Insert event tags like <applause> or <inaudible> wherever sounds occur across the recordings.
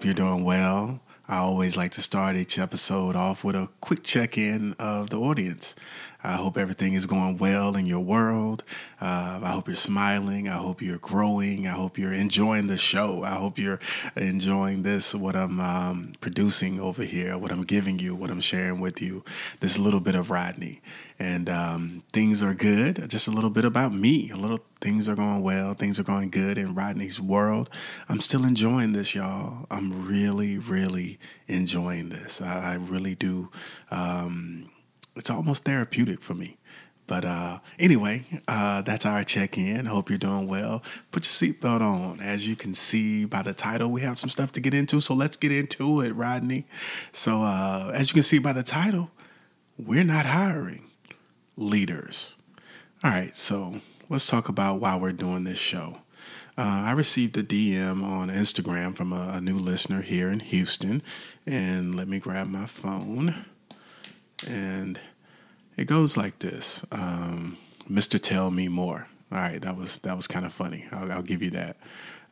hope you're doing well. I always like to start each episode off with a quick check in of the audience. I hope everything is going well in your world. Uh, I hope you're smiling. I hope you're growing. I hope you're enjoying the show. I hope you're enjoying this, what I'm um, producing over here, what I'm giving you, what I'm sharing with you, this little bit of Rodney. And um, things are good. Just a little bit about me. A little things are going well. Things are going good in Rodney's world. I'm still enjoying this, y'all. I'm really, really enjoying this. I, I really do. Um, it's almost therapeutic for me. But uh, anyway, uh, that's our check in. Hope you're doing well. Put your seatbelt on. As you can see by the title, we have some stuff to get into. So let's get into it, Rodney. So, uh, as you can see by the title, we're not hiring leaders. All right, so let's talk about why we're doing this show. Uh, I received a DM on Instagram from a, a new listener here in Houston. And let me grab my phone and it goes like this um, mr tell me more all right that was that was kind of funny. I'll, I'll, give you that.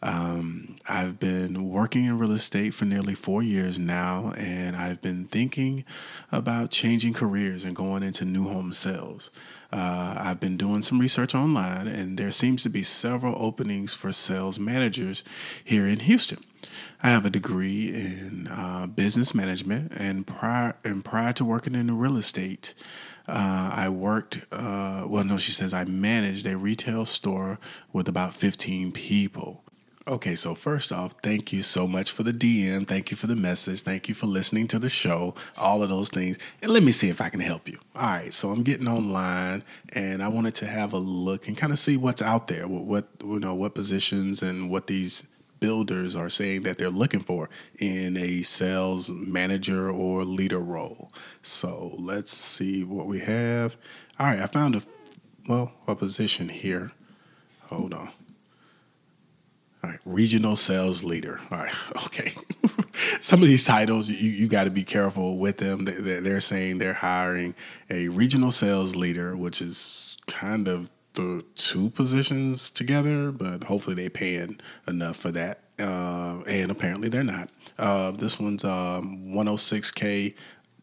Um, i've been working in real estate for nearly four years now and i've been thinking about changing careers and going into new home sales. Uh, I've been doing some research online, and there seems to be several openings for sales managers here in Houston. I have a degree in uh, business management, and prior and prior to working in real estate, uh, I worked. Uh, well, no, she says I managed a retail store with about fifteen people. Okay, so first off, thank you so much for the DM. Thank you for the message. Thank you for listening to the show, all of those things. And let me see if I can help you. All right, so I'm getting online and I wanted to have a look and kind of see what's out there, what, what you know, what positions and what these builders are saying that they're looking for in a sales manager or leader role. So let's see what we have. All right, I found a well, a position here. Hold on. All right, regional sales leader. All right, <laughs> okay. <laughs> Some of these titles, you, you got to be careful with them. They're saying they're hiring a regional sales leader, which is kind of the two positions together, but hopefully they paying enough for that. Uh, and apparently they're not. Uh, this one's um, 106k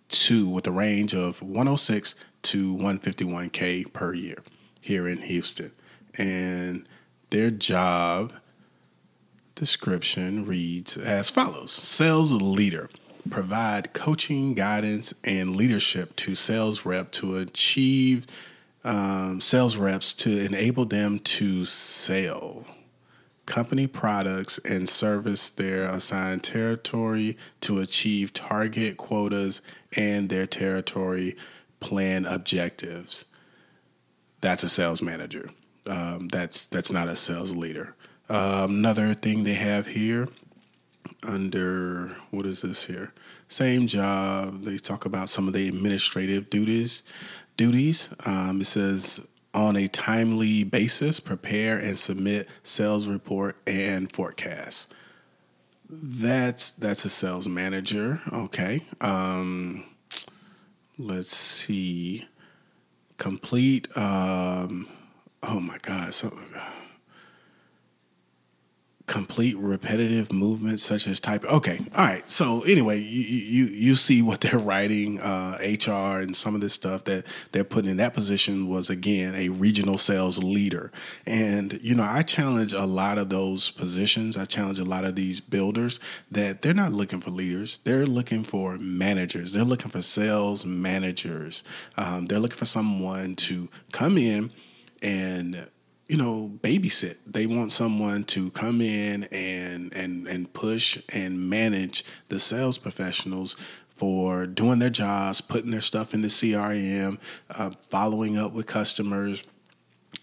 two with a range of 106 to 151k per year here in Houston, and their job description reads as follows: Sales leader provide coaching, guidance, and leadership to sales rep to achieve um, sales reps to enable them to sell company products and service their assigned territory to achieve target quotas and their territory plan objectives. That's a sales manager. Um, that's that's not a sales leader. Um, another thing they have here under what is this here? Same job. They talk about some of the administrative duties duties. Um, it says on a timely basis, prepare and submit sales report and forecast. That's that's a sales manager. Okay. Um, let's see. Complete. Um, oh my God. So complete repetitive movements such as type okay all right so anyway you you you see what they're <laughs> writing uh, hr and some of this stuff that they're putting in that position was again a regional sales leader. And you know i challenge a lot of those positions. I challenge a lot of these builders that they're not looking for leaders. They're looking for managers. They're looking for sales managers. Um, they're looking for someone to come in and you know babysit. They want someone to come in and and and push and manage the sales professionals for doing their jobs putting their stuff in the crm uh, following up with customers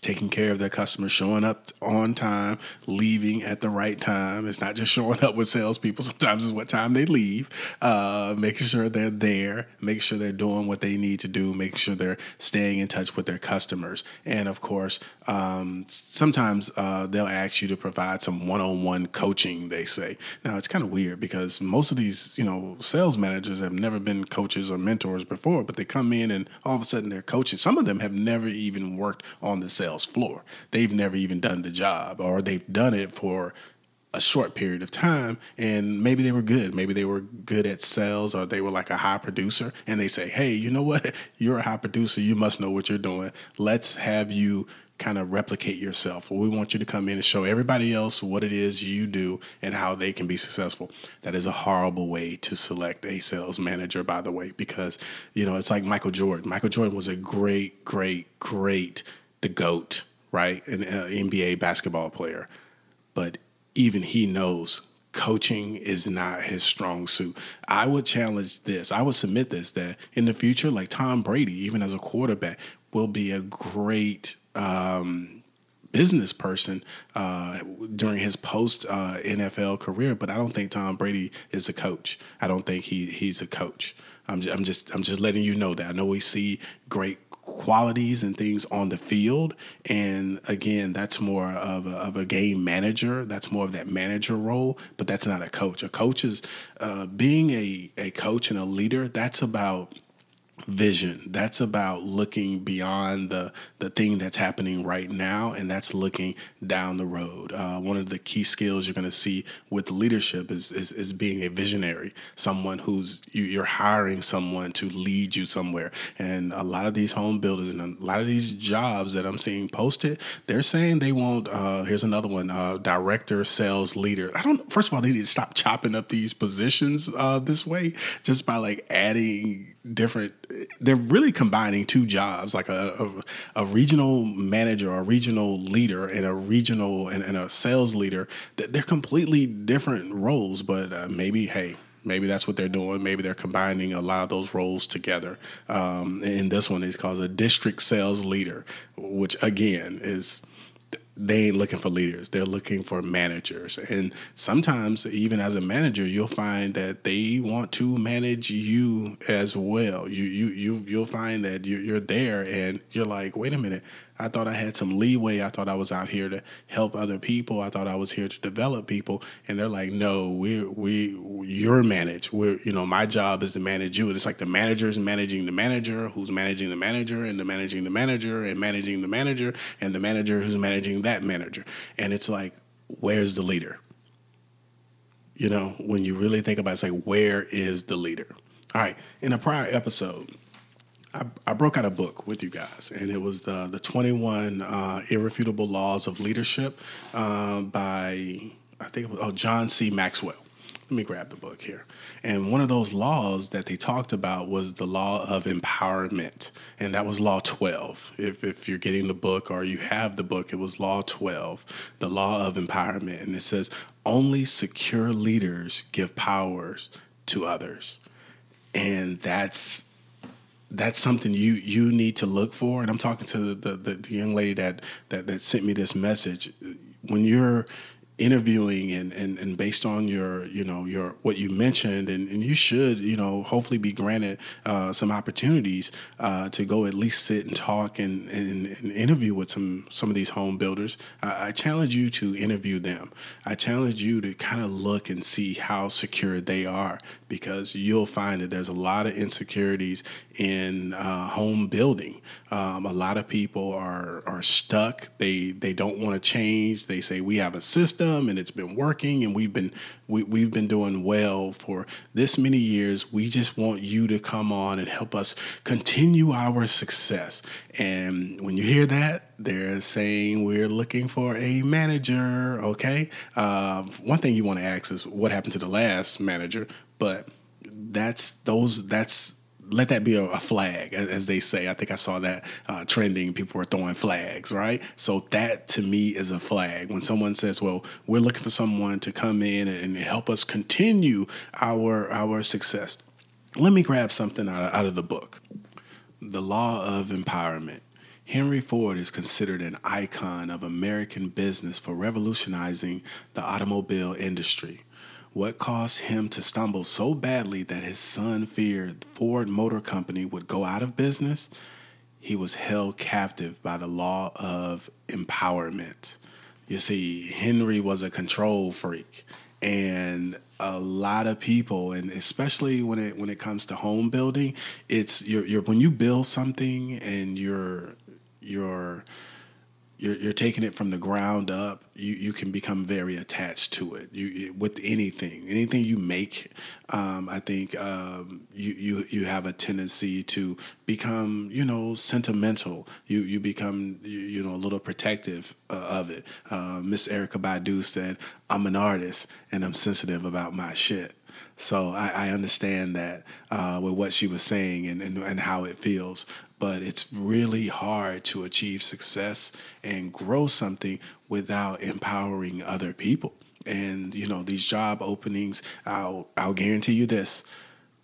taking care of their customers, showing up on time, leaving at the right time. It's not just showing up with salespeople. <laughs> Sometimes it's what time they leave. Uh, making sure they're there, making sure they're doing what they need to do, making sure they're staying in touch with their customers. And of course, um, sometimes uh, they'll ask you to provide some one-on-one coaching. They say now it's kind of weird because most of these, you know, sales managers have never been coaches or mentors before, but they come in and all of a sudden they're coaching. Some of them have never even worked on the sales floor. They've never even done the job, or they've done it for a short period of time and maybe they were good. Maybe they were good at sales or they were like a high producer and they say hey you know what? <laughs> You're a high producer. You must know what you're doing. Let's have you kind of replicate yourself. We want you to come in and show everybody else what it is you do and how they can be successful. That is a horrible way to select a sales manager by the way because you know it's like michael jordan. Michael jordan was a great great great the goat right an uh, nba basketball player but even he knows coaching is not his strong suit. I would challenge this. I would submit this that in the future, like Tom Brady, even as a quarterback, will be a great um, business person uh, during his post uh, NFL career. But I don't think Tom Brady is a coach. I don't think he he's a coach. I'm just, I'm just I'm just letting you know that. I know we see great qualities and things on the field. And again, that's more of a, of a game manager. That's more of that manager role, but that's not a coach. A coach is uh, being a, a coach and a leader. That's about vision. That's about looking beyond the the thing that's happening right now, and that's looking down the road. Uh, one of the key skills you're going to see with leadership is, is, is being a visionary, someone who's you, you're hiring someone to lead you somewhere. And a lot of these home builders and a lot of these jobs that I'm seeing posted, they're saying they want. Uh, here's another one: uh, director, sales leader. I don't. First of all, they need to stop chopping up these positions uh, this way, just by like adding different they're really combining two jobs like a, a, a, regional manager a regional leader and a regional and, and a sales leader. They're completely different roles but uh, maybe hey maybe that's what they're doing. Maybe they're combining a lot of those roles together. Um, in this one it's called a district sales leader which again is they ain't looking for leaders. They're looking for managers. And sometimes even as a manager you'll find that they want to manage you as well. You you, you you'll find that you're there and you're like wait a minute I thought I had some leeway. I thought I was out here to help other people. I thought I was here to develop people. And they're like, no, we we you're managed. We're you know my job is to manage you. And it's like the manager's managing the manager, who's managing the manager, and the managing the manager, and managing the manager, and the manager who's managing that manager. And it's like, where's the leader? You know, when you really think about it, it's like, where is the leader? All right. In a prior episode, I, I, broke out a book with you guys, and it was the the 21 uh, irrefutable laws of leadership uh, by I think it was oh John C. Maxwell. Let me grab the book here. And one of those laws that they talked about was the law of empowerment, and that was Law 12. If if you're getting the book or you have the book, it was Law 12, the law of empowerment, and it says only secure leaders give powers to others, and that's that's something you you need to look for. And I'm talking to the the, the young lady that, that that sent me this message. When you're interviewing and, and, and based on your you know your what you mentioned and, and you should you know hopefully be granted uh, some opportunities uh, to go at least sit and talk and, and, and, interview with some some of these home builders. I, I challenge you to interview them. I challenge you to kind of look and see how secure they are because you'll find that there's a lot of insecurities in uh, home building. Um, a lot of people are are stuck. They they don't want to change. They say we have a system system and it's been working and we've been we, we've been doing well for this many years. We just want you to come on and help us continue our success. And when you hear that they're saying we're looking for a manager okay? Uh, one thing you want to ask is what happened to the last manager but that's those that's let that be a, a flag, as, as, they say. I think I saw that uh, trending. People were throwing flags, right? So that to me is a flag. When someone says, "Well, we're looking for someone to come in and help us continue our our success," let me grab something out, out of the book. The Law of Empowerment. Henry Ford is considered an icon of American business for revolutionizing the automobile industry. What caused him to stumble so badly that his son feared Ford Motor Company would go out of business? He was held captive by the law of empowerment. You see, Henry was a control freak, and a lot of people, and especially when it when it comes to home building, it's you're, you're when you build something and you're you're you're, you're taking it from the ground up, you, you can become very attached to it. You with anything, anything you make, um, I think um, you you you have a tendency to become you know sentimental. You you become you, you know a little protective uh, of it. Uh, Miss Erykah Badu said, "I'm an artist and I'm sensitive about my shit." So I, I understand that uh, with what she was saying and, and, and how it feels but it's really hard to achieve success and grow something without empowering other people. And you know these job openings, I'll I'll guarantee you this: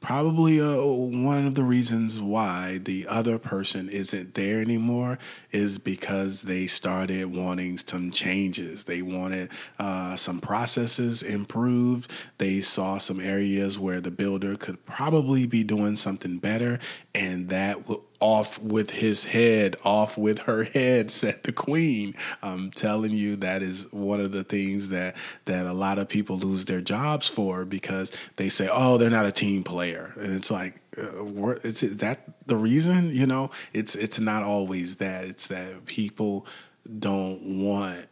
probably uh, one of the reasons why the other person isn't there anymore is because they started wanting some changes. They wanted uh, some processes improved. They saw some areas where the builder could probably be doing something better, and that w- off with his head, off with her head, <laughs> said the queen. I'm telling you, that is one of the things that that a lot of people lose their jobs for because they say, "Oh, they're not a team player," and it's like, uh, it's that the reason. You know, it's it's not always that. It's that people don't want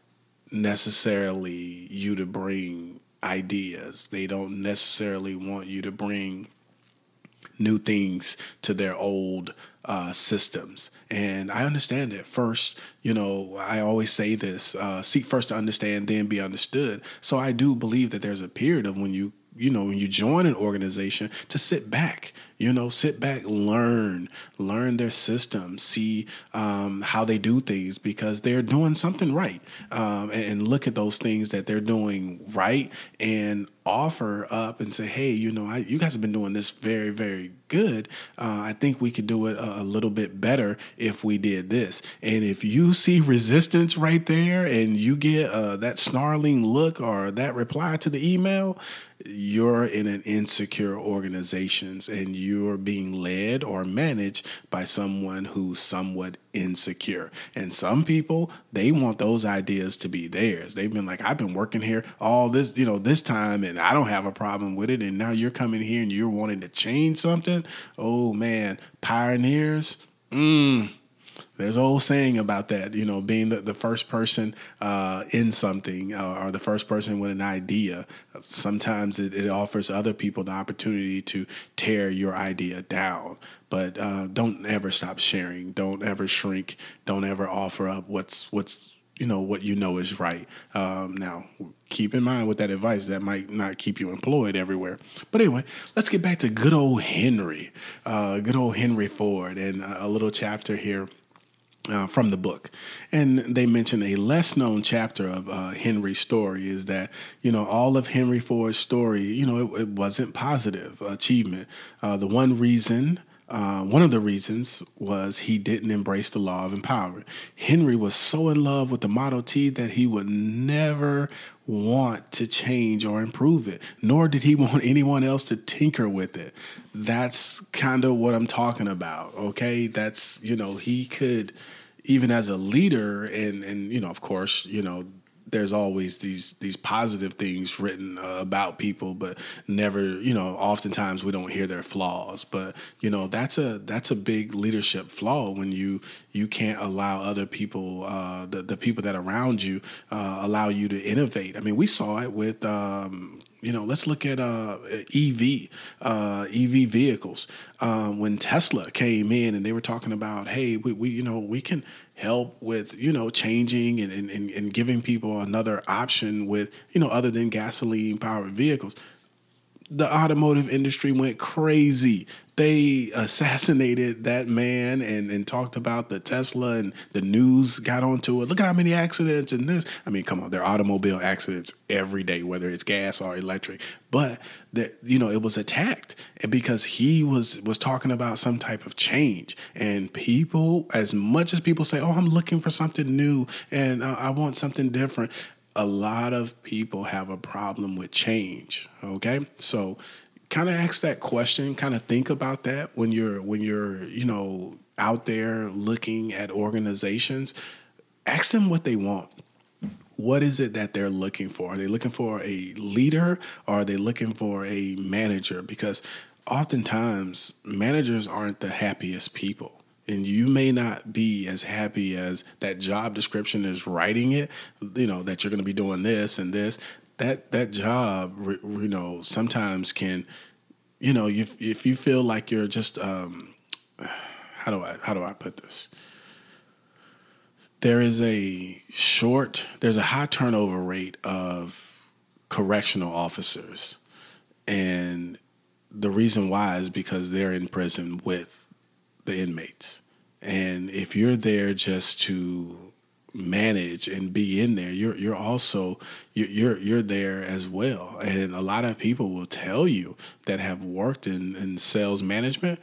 necessarily you to bring ideas. They don't necessarily want you to bring new things to their old uh, systems. And I understand it. First, you know, I always say this uh, seek first to understand, then be understood. So I do believe that there's a period of when you you know when you join an organization to sit back you know sit back learn learn their system see um, how they do things because they're doing something right um, and, and, look at those things that they're doing right and offer up and say hey you know I, you guys have been doing this very very good. Uh, i think we could do it a, a, little bit better if we did this. And if you see resistance right there and you get uh, that snarling look or that reply to the email you're in an insecure organizations and you're being led or managed by someone who's somewhat insecure. And some people, they want those ideas to be theirs. They've been like, I've been working here all this, you know, this time and I don't have a problem with it. And now you're coming here and you're wanting to change something. Oh man, pioneers, mm, there's an old saying about that, you know, being the, the first person uh, in something uh, or the first person with an idea. Sometimes it, it, offers other people the opportunity to tear your idea down. But uh, don't ever stop sharing. Don't ever shrink. Don't ever offer up what's what's you know what you know is right. Um, now, keep in mind with that advice that might not keep you employed everywhere. But anyway, let's get back to good old Henry, uh, good old Henry Ford, and a little chapter here uh, from the book. And they mention a less known chapter of uh, Henry's story is that, you know, all of Henry Ford's story, you know, it, it wasn't positive achievement. Uh, the one reason, uh, one of the reasons was he didn't embrace the law of empowerment. Henry was so in love with the Model T that he would never want to change or improve it, nor did he <laughs> want anyone else to tinker with it. That's kind of what I'm talking about, okay? That's, you know, he could even as a leader and and you know of course you know there's always these these positive things written uh, about people but never you know oftentimes we don't hear their flaws. But you know that's a that's a big leadership flaw when you you can't allow other people uh, the, the people that around you uh, allow you to innovate. I mean we saw it with um, you know, let's look at uh, EV, uh, EV vehicles. Um, when Tesla came in and they were talking about, hey, we, we you know, we can help with you know changing and, and, and giving people another option with you know other than gasoline powered vehicles the automotive industry went crazy they assassinated that man and, and talked about the Tesla and the news got onto it. Look at how many accidents and this. I mean, come on, there are automobile accidents every day, whether it's gas or electric. But that you know, it was attacked because he was was talking about some type of change. And people, as much as people say, "Oh, I'm looking for something new and uh, I want something different," a lot of people have a problem with change. Okay, so kind of ask that question, kind of think about that when you're when you're you know out there looking at organizations. Ask them what they want. What is it that they're looking for? Are they looking for a leader or are they looking for a manager? Because oftentimes managers aren't the happiest people and you may not be as happy as that job description is writing it you know that you're going to be doing this and this that that job you know sometimes can you know if if you feel like you're just um how do I how do I put this there is a short there's a high turnover rate of correctional officers and the reason why is because they're in prison with the inmates. And if you're there just to manage and be in there, you're you're also you're you're there as well. And a lot of people will tell you that have worked in, in sales management,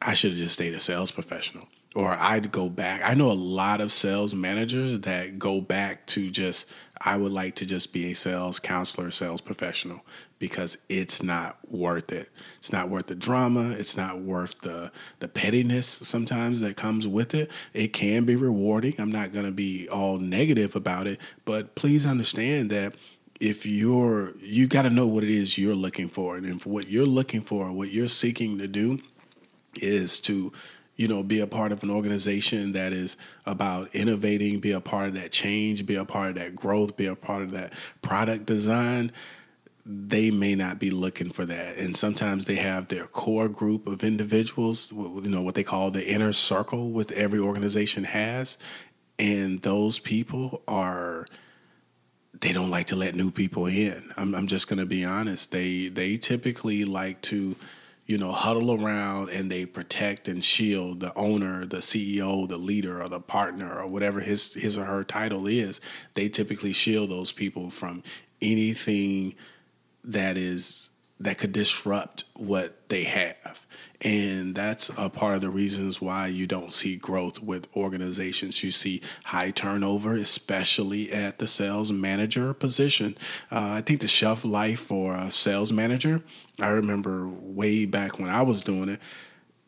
I should have just stayed a sales professional. Or I'd go back. I know a lot of sales managers that go back to just I would like to just be a sales counselor, sales professional because it's not worth it. It's not worth the drama. It's not worth the the pettiness sometimes that comes with it. It can be rewarding. I'm not going to be all negative about it, but please understand that if you're you got to know what it is you're looking for and if what you're looking for, what you're seeking to do is to you know, be a part of an organization that is about innovating, be a part of that change, be a part of that growth, be a part of that product design, they may not be looking for that. And sometimes they have their core group of individuals, you know, what they call the inner circle with every organization has. And those people are they don't like to let new people in. I'm, I'm just going to be honest. They they typically like to, you know, huddle around and they protect and shield the owner, the CEO, the leader, or the partner, or whatever his his or her title is. They typically shield those people from anything that is that could disrupt what they have. And that's a part of the reasons why you don't see growth with organizations. You see high turnover, especially at the sales manager position. Uh, I think the shelf life for a sales manager, I remember way back when I was doing it,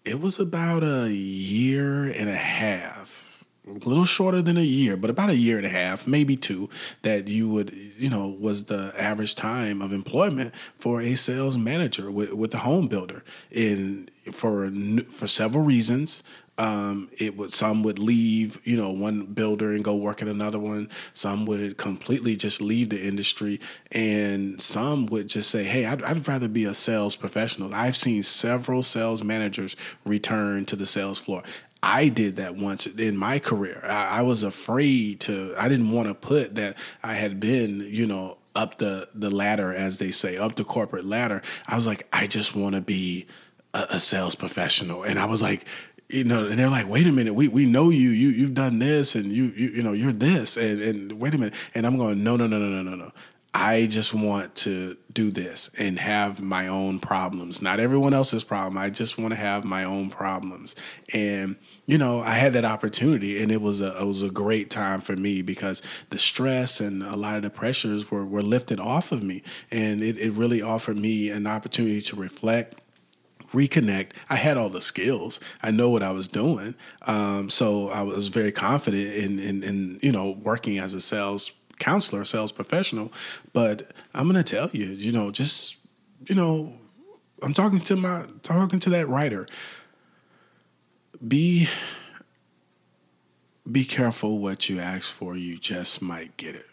it was about a year and a half a little shorter than a year, but about a year and a half, maybe two, that you would, you know, was the average time of employment for a sales manager with, with the home builder. And for for several reasons, um, it would some would leave, you know, one builder and go work at another one. Some would completely just leave the industry, and some would just say, "Hey, I'd, I'd rather be a sales professional." I've seen several sales managers return to the sales floor. I did that once in my career. I, I was afraid to, I didn't want to put that I had been, you know, up the, the ladder, as they say, up the corporate ladder. I was like, I just want to be a, a sales professional. And I was like, you know, and they're like, wait a minute, we we know you, you you've done this, and you you you know you're this, and and wait a minute, and I'm going, no no no no no no no, I just want to do this and have my own problems, not everyone else's problem. I just want to have my own problems. And you know, I had that opportunity and it was a it was a great time for me because the stress and a lot of the pressures were were lifted off of me and it, it really offered me an opportunity to reflect reconnect. I had all the skills. I know what I was doing. Um, so I was very confident in, in, in, you know, working as a sales counselor, sales professional. But I'm going to tell you, you know, just, you know, I'm talking to my, talking to that writer. Be, be careful what you ask for. You just might get it.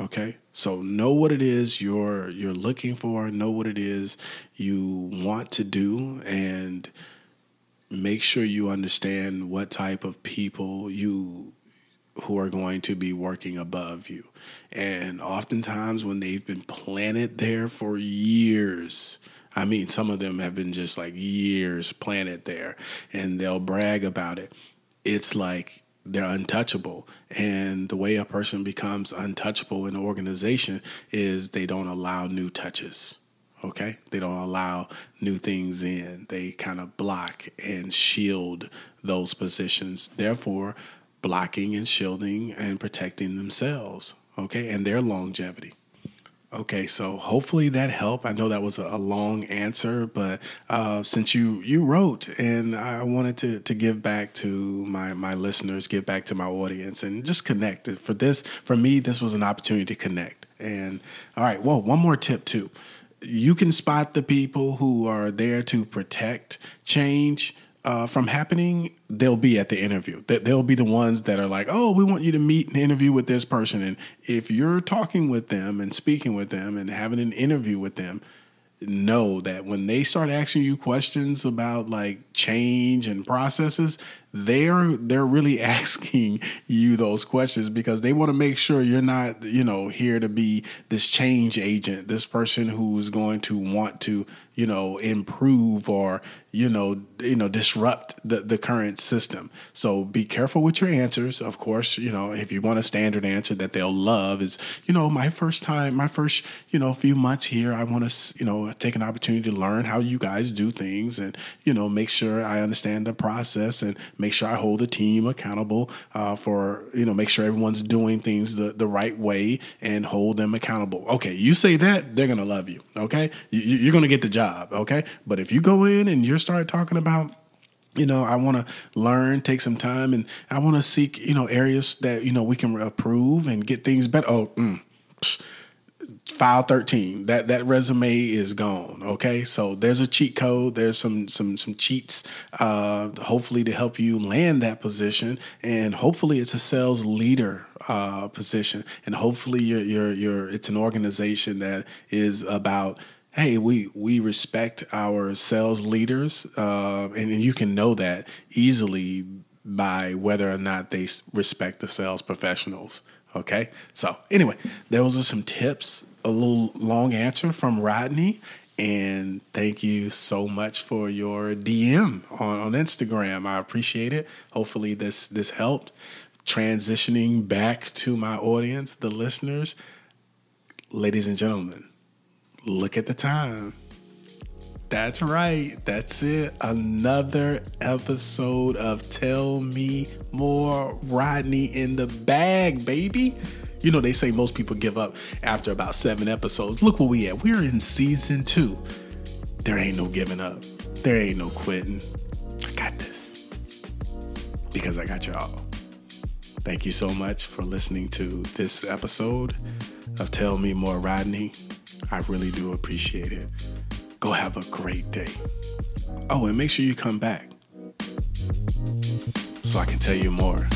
Okay. So know what it is you're, you're looking for. Know what it is you want to do and make sure you understand what type of people you who are going to be working above you. And oftentimes, when they've been planted there for years, I mean, some of them have been just like years planted there, and they'll brag about it. It's like they're untouchable. And the way a person becomes untouchable in an organization is they don't allow new touches. Okay? They don't allow new things in. They kind of block and shield those positions. Therefore, blocking and shielding and protecting themselves, okay, and their longevity. Okay, so hopefully that helped. I know that was a, long answer, but uh, since you you wrote, and I wanted to to give back to my my listeners, give back to my audience, and just connect. For this, for me, this was an opportunity to connect. And all right, well, one more tip too. You can spot the people who are there to protect change uh, from happening, they'll be at the interview. They'll be the ones that are like, oh, we want you to meet and interview with this person. And if you're talking with them and speaking with them and having an interview with them, know that when they start asking you questions about like change and processes, they're they're really <laughs> asking you those questions because they want to make sure you're not you know here to be this change agent this person who's going to want to you know improve or you know you know disrupt the the current system so be careful with your answers of course you know if you want a standard answer that they'll love is you know my first time my first you know few months here i want to you know take an opportunity to learn how you guys do things and you know make sure i understand the process and make sure I hold the team accountable uh, for you know make sure everyone's doing things the, the right way and hold them accountable. Okay, you say that they're gonna love you. Okay, you, you're gonna get the job. Okay, but if you go in and you start talking about you know i want to learn take some time and i want to seek you know areas that you know we can approve and get things better. Oh mm, psh, file 13 that that resume is gone okay? So there's a cheat code. There's some some some cheats uh hopefully to help you land that position. And hopefully it's a sales leader uh position. And hopefully you're you're, you're it's an organization that is about hey we we respect our sales leaders uh and, and you can know that easily by whether or not they respect the sales professionals Okay. So, anyway, those are some tips, a little long answer from Rodney. And thank you so much for your DM on, on Instagram. I appreciate it. Hopefully, this this helped. Transitioning back to my audience, the listeners, ladies and gentlemen, look at the time. That's right. That's it. Another episode of Tell Me More Rodney in the bag, baby. You know, they say most people give up after about seven episodes. Look where we at. We're in season two. There ain't no giving up. There ain't no quitting. I got this. Because I got y'all. Thank you so much for listening to this episode of Tell Me More Rodney. I really do appreciate it. Go have a great day. Oh, and make sure you come back so I can tell you more.